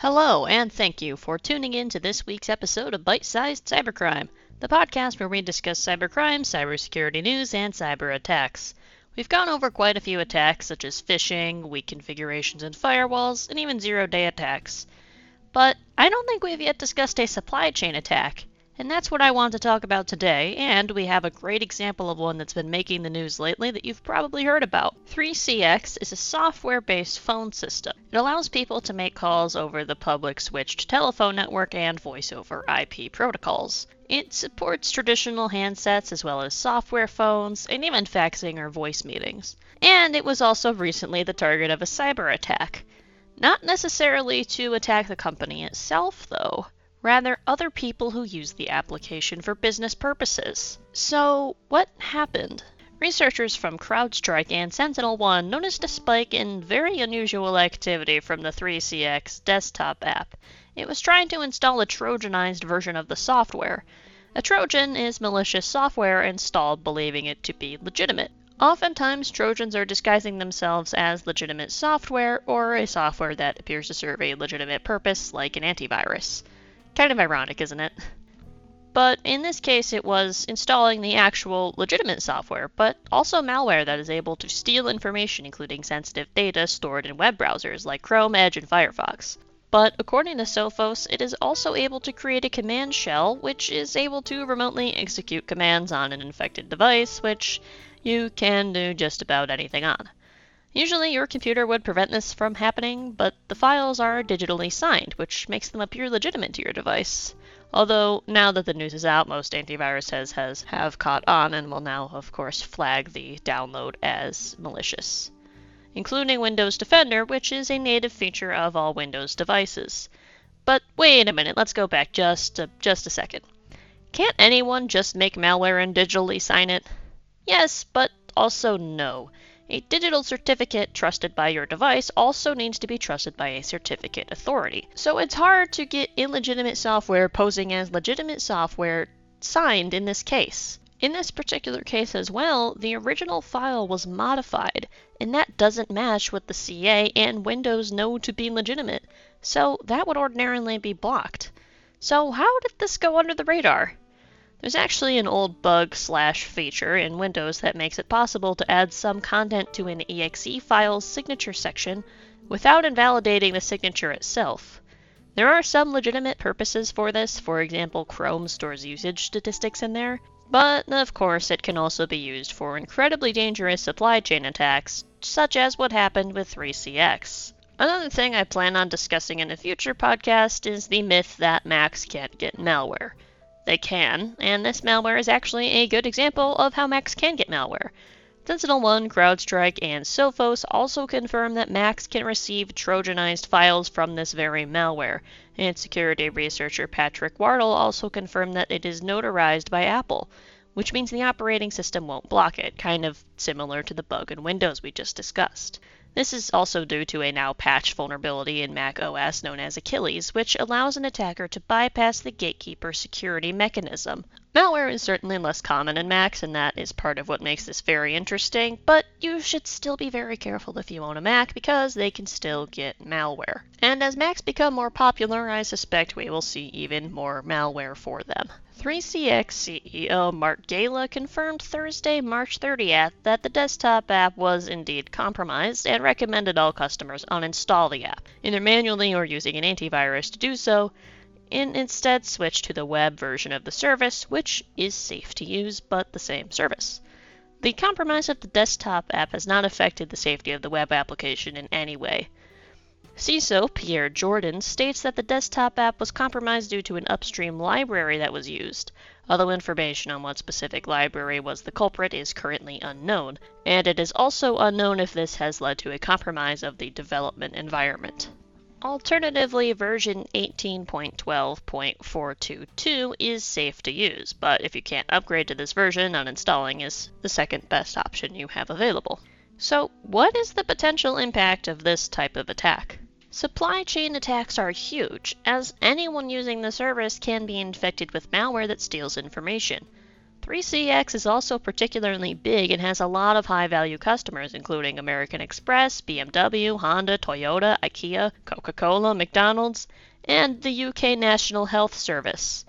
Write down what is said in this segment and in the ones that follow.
Hello, and thank you for tuning in to this week's episode of Bite Sized Cybercrime, the podcast where we discuss cybercrime, cybersecurity news, and cyber attacks. We've gone over quite a few attacks, such as phishing, weak configurations and firewalls, and even zero day attacks. But I don't think we've yet discussed a supply chain attack. And that's what I want to talk about today, and we have a great example of one that's been making the news lately that you've probably heard about. 3CX is a software based phone system. It allows people to make calls over the public switched telephone network and voice over IP protocols. It supports traditional handsets as well as software phones, and even faxing or voice meetings. And it was also recently the target of a cyber attack. Not necessarily to attack the company itself, though rather other people who use the application for business purposes. So, what happened? Researchers from CrowdStrike and SentinelOne noticed a spike in very unusual activity from the 3CX desktop app. It was trying to install a Trojanized version of the software. A Trojan is malicious software installed believing it to be legitimate. Oftentimes, Trojans are disguising themselves as legitimate software or a software that appears to serve a legitimate purpose, like an antivirus. Kind of ironic, isn't it? But in this case, it was installing the actual legitimate software, but also malware that is able to steal information, including sensitive data stored in web browsers like Chrome, Edge, and Firefox. But according to Sophos, it is also able to create a command shell which is able to remotely execute commands on an infected device, which you can do just about anything on. Usually your computer would prevent this from happening, but the files are digitally signed, which makes them appear legitimate to your device. Although now that the news is out, most antiviruses has have caught on and will now of course flag the download as malicious. Including Windows Defender, which is a native feature of all Windows devices. But wait a minute, let's go back just a, just a second. Can't anyone just make malware and digitally sign it? Yes, but also no. A digital certificate trusted by your device also needs to be trusted by a certificate authority. So it's hard to get illegitimate software posing as legitimate software signed in this case. In this particular case as well, the original file was modified, and that doesn't match what the CA and Windows know to be legitimate, so that would ordinarily be blocked. So how did this go under the radar? There's actually an old bug slash feature in Windows that makes it possible to add some content to an exe file's signature section without invalidating the signature itself. There are some legitimate purposes for this, for example, Chrome stores usage statistics in there, but of course it can also be used for incredibly dangerous supply chain attacks, such as what happened with 3CX. Another thing I plan on discussing in a future podcast is the myth that Macs can't get malware. They can, and this malware is actually a good example of how Macs can get malware. SentinelOne, CrowdStrike, and Sophos also confirm that Macs can receive Trojanized files from this very malware, and security researcher Patrick Wardle also confirmed that it is notarized by Apple, which means the operating system won't block it, kind of similar to the bug in Windows we just discussed. This is also due to a now patched vulnerability in Mac OS known as Achilles, which allows an attacker to bypass the gatekeeper security mechanism. Malware is certainly less common in Macs, and that is part of what makes this very interesting, but you should still be very careful if you own a Mac because they can still get malware. And as Macs become more popular, I suspect we will see even more malware for them. 3CX CEO Mark Gala confirmed Thursday, March 30th, that the desktop app was indeed compromised and recommended all customers uninstall the app, either manually or using an antivirus to do so, and instead switch to the web version of the service, which is safe to use but the same service. The compromise of the desktop app has not affected the safety of the web application in any way. CISO Pierre Jourdan states that the desktop app was compromised due to an upstream library that was used, although information on what specific library was the culprit is currently unknown, and it is also unknown if this has led to a compromise of the development environment. Alternatively, version 18.12.422 is safe to use, but if you can't upgrade to this version, uninstalling is the second best option you have available. So, what is the potential impact of this type of attack? Supply chain attacks are huge, as anyone using the service can be infected with malware that steals information. 3CX is also particularly big and has a lot of high value customers, including American Express, BMW, Honda, Toyota, IKEA, Coca Cola, McDonald's, and the UK National Health Service.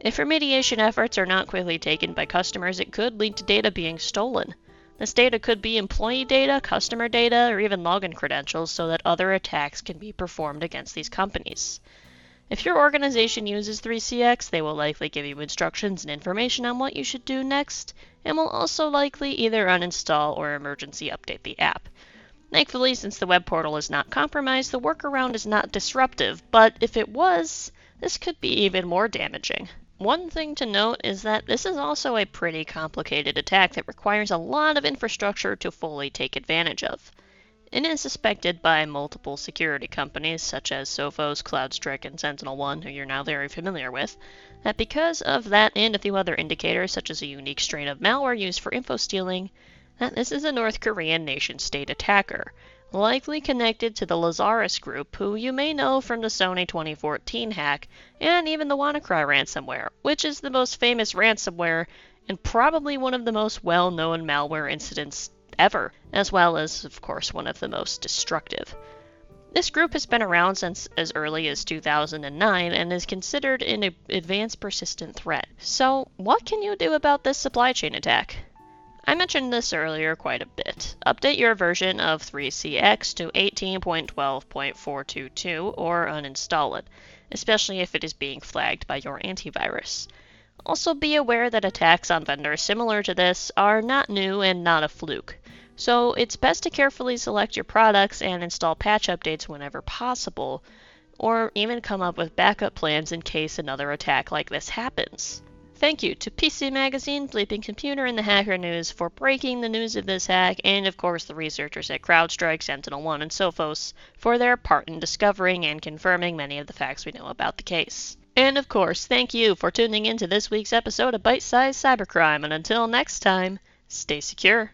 If remediation efforts are not quickly taken by customers, it could lead to data being stolen. This data could be employee data, customer data, or even login credentials so that other attacks can be performed against these companies. If your organization uses 3CX, they will likely give you instructions and information on what you should do next, and will also likely either uninstall or emergency update the app. Thankfully, since the web portal is not compromised, the workaround is not disruptive, but if it was, this could be even more damaging. One thing to note is that this is also a pretty complicated attack that requires a lot of infrastructure to fully take advantage of. It is suspected by multiple security companies such as Sophos, CrowdStrike, and SentinelOne, who you're now very familiar with, that because of that and a few other indicators such as a unique strain of malware used for info stealing, that this is a North Korean nation-state attacker, likely connected to the Lazarus group, who you may know from the Sony 2014 hack and even the WannaCry ransomware, which is the most famous ransomware and probably one of the most well-known malware incidents ever, as well as, of course, one of the most destructive. This group has been around since as early as 2009 and is considered an advanced persistent threat. So, what can you do about this supply chain attack? I mentioned this earlier quite a bit. Update your version of 3CX to 18.12.422 or uninstall it, especially if it is being flagged by your antivirus. Also, be aware that attacks on vendors similar to this are not new and not a fluke. So it's best to carefully select your products and install patch updates whenever possible, or even come up with backup plans in case another attack like this happens. Thank you to PC Magazine, Bleeping Computer, and the Hacker News for breaking the news of this hack, and of course the researchers at CrowdStrike, SentinelOne, and Sophos for their part in discovering and confirming many of the facts we know about the case. And of course, thank you for tuning in to this week's episode of Bite Size Cybercrime, and until next time, stay secure.